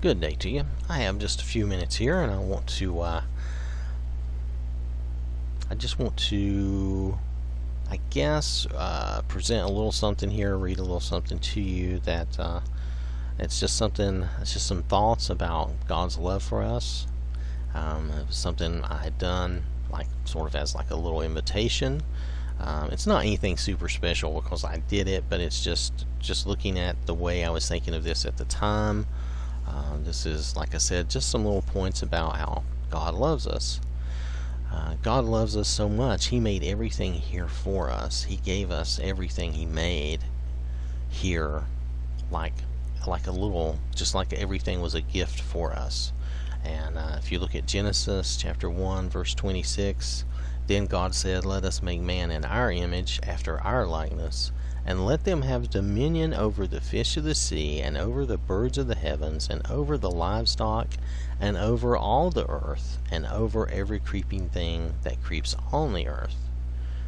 Good day to you. I have just a few minutes here, and I want to. Uh, I just want to, I guess, uh, present a little something here, read a little something to you that uh, it's just something. It's just some thoughts about God's love for us. Um, it was something I had done, like sort of as like a little invitation. Um, it's not anything super special because I did it, but it's just just looking at the way I was thinking of this at the time. Uh, this is, like I said, just some little points about how God loves us. Uh, God loves us so much, He made everything here for us. He gave us everything He made here, like like a little, just like everything was a gift for us. And uh, if you look at Genesis chapter 1, verse 26, then God said, Let us make man in our image, after our likeness, and let them have dominion over the fish of the sea, and over the birds of the heavens, and over the livestock, and over all the earth, and over every creeping thing that creeps on the earth.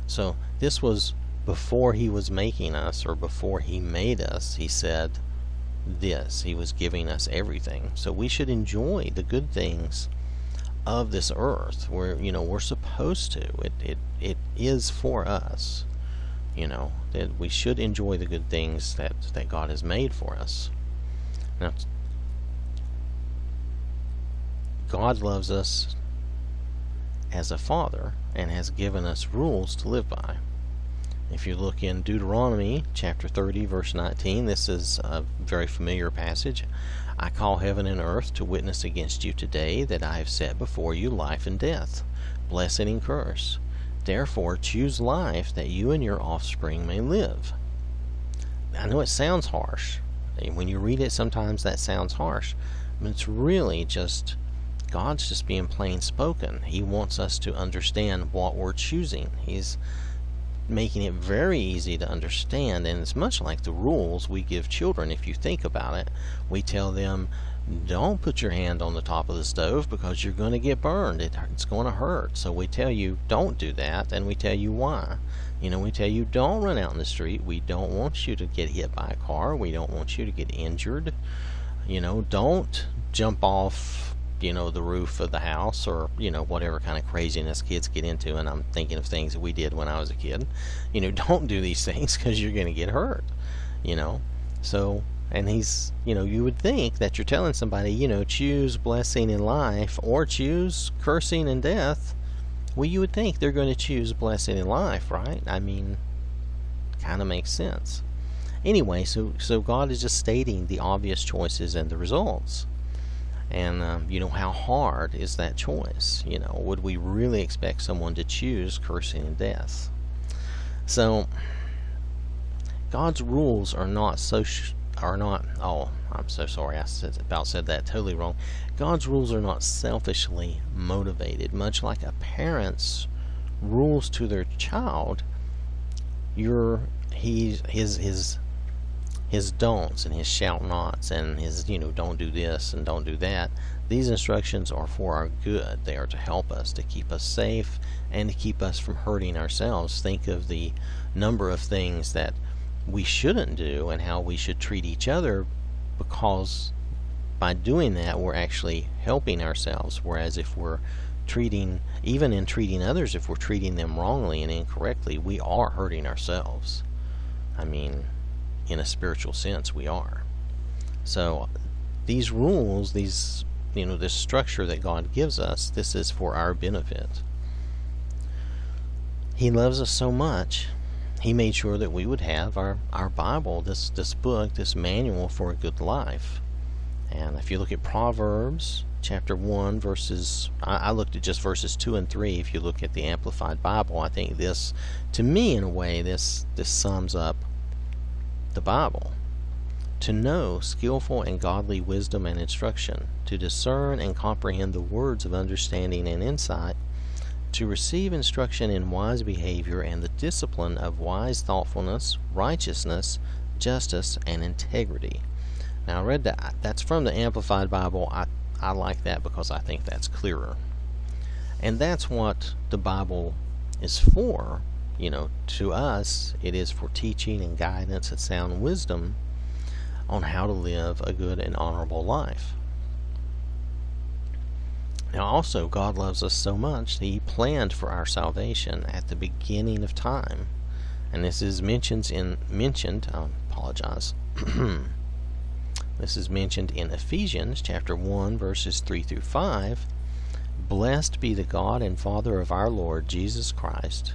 So this was before he was making us, or before he made us, he said this. He was giving us everything. So we should enjoy the good things of this earth. We're you know we're supposed to. It it it is for us. You know that we should enjoy the good things that that God has made for us. Now, God loves us as a father and has given us rules to live by. If you look in Deuteronomy chapter 30, verse 19, this is a very familiar passage. I call heaven and earth to witness against you today that I have set before you life and death, blessing and curse. Therefore, choose life that you and your offspring may live. I know it sounds harsh. When you read it, sometimes that sounds harsh. But it's really just God's just being plain spoken. He wants us to understand what we're choosing. He's making it very easy to understand, and it's much like the rules we give children. If you think about it, we tell them, don't put your hand on the top of the stove because you're going to get burned. It, it's going to hurt. So we tell you, don't do that, and we tell you why. You know, we tell you, don't run out in the street. We don't want you to get hit by a car. We don't want you to get injured. You know, don't jump off you know the roof of the house or you know whatever kind of craziness kids get into and i'm thinking of things that we did when i was a kid you know don't do these things because you're going to get hurt you know? So and he's you know you would think that you're telling somebody you know choose blessing in life or choose cursing and death well you would think they're going to choose blessing in life right? I mean kind of makes sense. Anyway so so god is just stating the obvious choices and the results and um, you know how hard is that choice? You know would we really expect someone to choose cursing and death? So god's rules are not so are not oh i'm so sorry i said, about said that totally wrong. God's rules are not selfishly motivated. Much like a parent's rules to their child your he's his his his don'ts and his shall nots and his you know don't do this and don't do that. These instructions are for our good. They are to help us to keep us safe and to keep us from hurting ourselves. Think of the number of things that we shouldn't do and how we should treat each other because by doing that we're actually helping ourselves. Whereas if we're treating even in treating others if we're treating them wrongly and incorrectly we are hurting ourselves. I mean in a spiritual sense, we are. So these rules, these you know, this structure that God gives us, this is for our benefit. He loves us so much, he made sure that we would have our, our Bible, this this book, this manual for a good life. And if you look at Proverbs chapter 1 verses I, I, looked at just verses 2 and 3 if you look at the amplified bible i think this to me in a way this this sums up the Bible, to know skillful and godly wisdom and instruction, to discern and comprehend the words of understanding and insight, to receive instruction in wise behavior and the discipline of wise thoughtfulness, righteousness, justice, and integrity. Now, I read that. That's from the Amplified Bible. I, I like that because I think that's clearer. And that's what the Bible is for you know, to us, it is for teaching and guidance and sound wisdom on how to live a good and honorable life. Now, also, God loves us so much that He planned for our salvation at the beginning of time, and this is mentioned in mentioned. I apologize. this is mentioned in Ephesians chapter one, verses three through five. Blessed be the God and Father of our Lord Jesus Christ,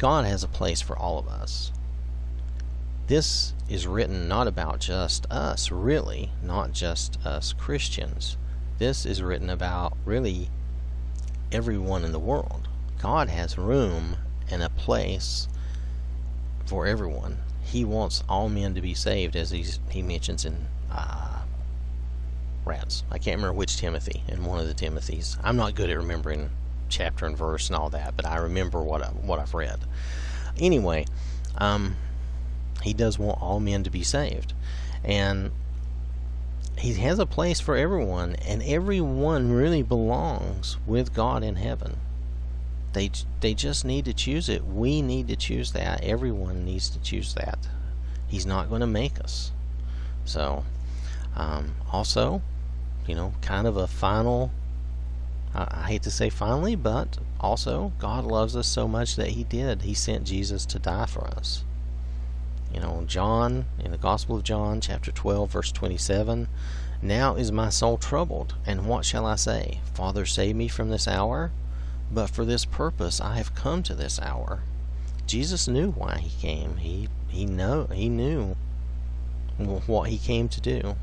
God has a place for all of us. This is written not about just us, really, not just us Christians. This is written about really everyone in the world. God has room and a place for everyone. He wants all men to be saved, as he's, he mentions in uh, rats. I can't remember which Timothy in one of the Timothys. I'm not good at remembering chapter and verse and all that, but I remember what I, what I've read. Anyway, um, he does want all men to be saved, and he has a place for everyone, and everyone really belongs with God in heaven. They they just need to choose it. We need to choose that. Everyone needs to choose that. He's not going to make us. So, um, also, you know, kind of a final. I, hate to say finally, but also God loves us so much that He did. He sent Jesus to die for us. You know, John, in the Gospel of John, chapter 12, verse 27, Now is my soul troubled, and what shall I say? Father, save me from this hour? But for this purpose I have come to this hour. Jesus knew why he came. He he know he knew what he came to do.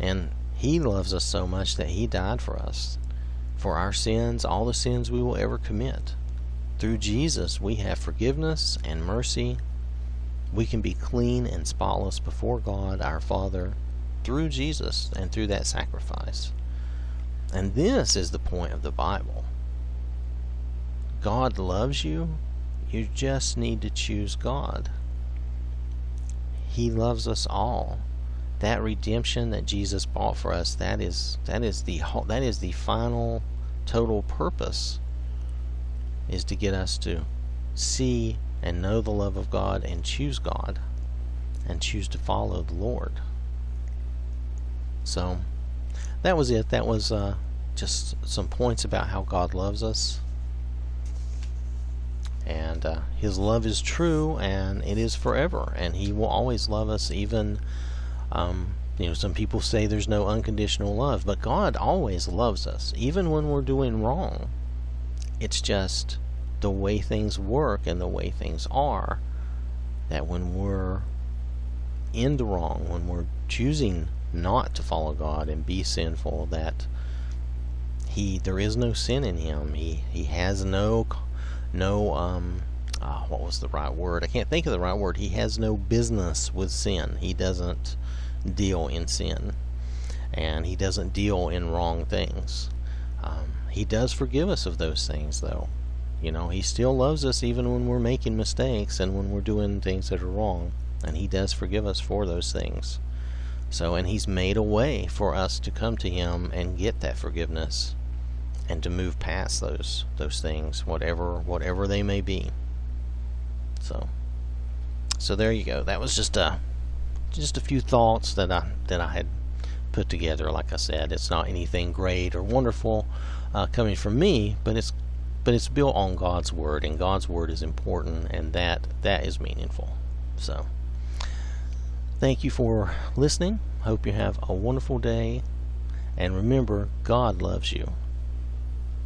And he loves us so much that he died for us. For our sins, all the sins we will ever commit. Through Jesus we have forgiveness and mercy we can be clean and spotless before God our Father through Jesus and through that sacrifice. And this is the point of the Bible. God loves you. You just need to choose God. He loves us all. That redemption that Jesus bought for us, that is that is the that is the final total purpose is to get us to see and know the love of God and choose God and choose to follow the Lord. So that was it. That was uh, just some points about how God loves us. And uh, His love is true and it is forever. And He will always love us, even, um, you know, some people say there's no unconditional love, but God always loves us, even when we're doing wrong. It's just the way things work and the way things are that when we're in the wrong, when we're choosing not to follow God and be sinful, that he there is no sin in him. He he has no no um uh, what was the right word? I can't think of the right word. He has no business with sin. He doesn't deal in sin, and he doesn't deal in wrong things. Um, he does forgive us of those things, though. You know, He still loves us even when we're making mistakes and when we're doing things that are wrong. And He does forgive us for those things. So, and He's made a way for us to come to Him and get that forgiveness and to move past those those things, whatever whatever they may be. So, so there you go. That was just a just a few thoughts that I that I had put together. Like I said, it's not anything great or wonderful uh, coming from me, but it's but it's built on God's word, and God's word is important, and that that is meaningful. So, thank you for listening. Hope you have a wonderful day, and remember, God loves you.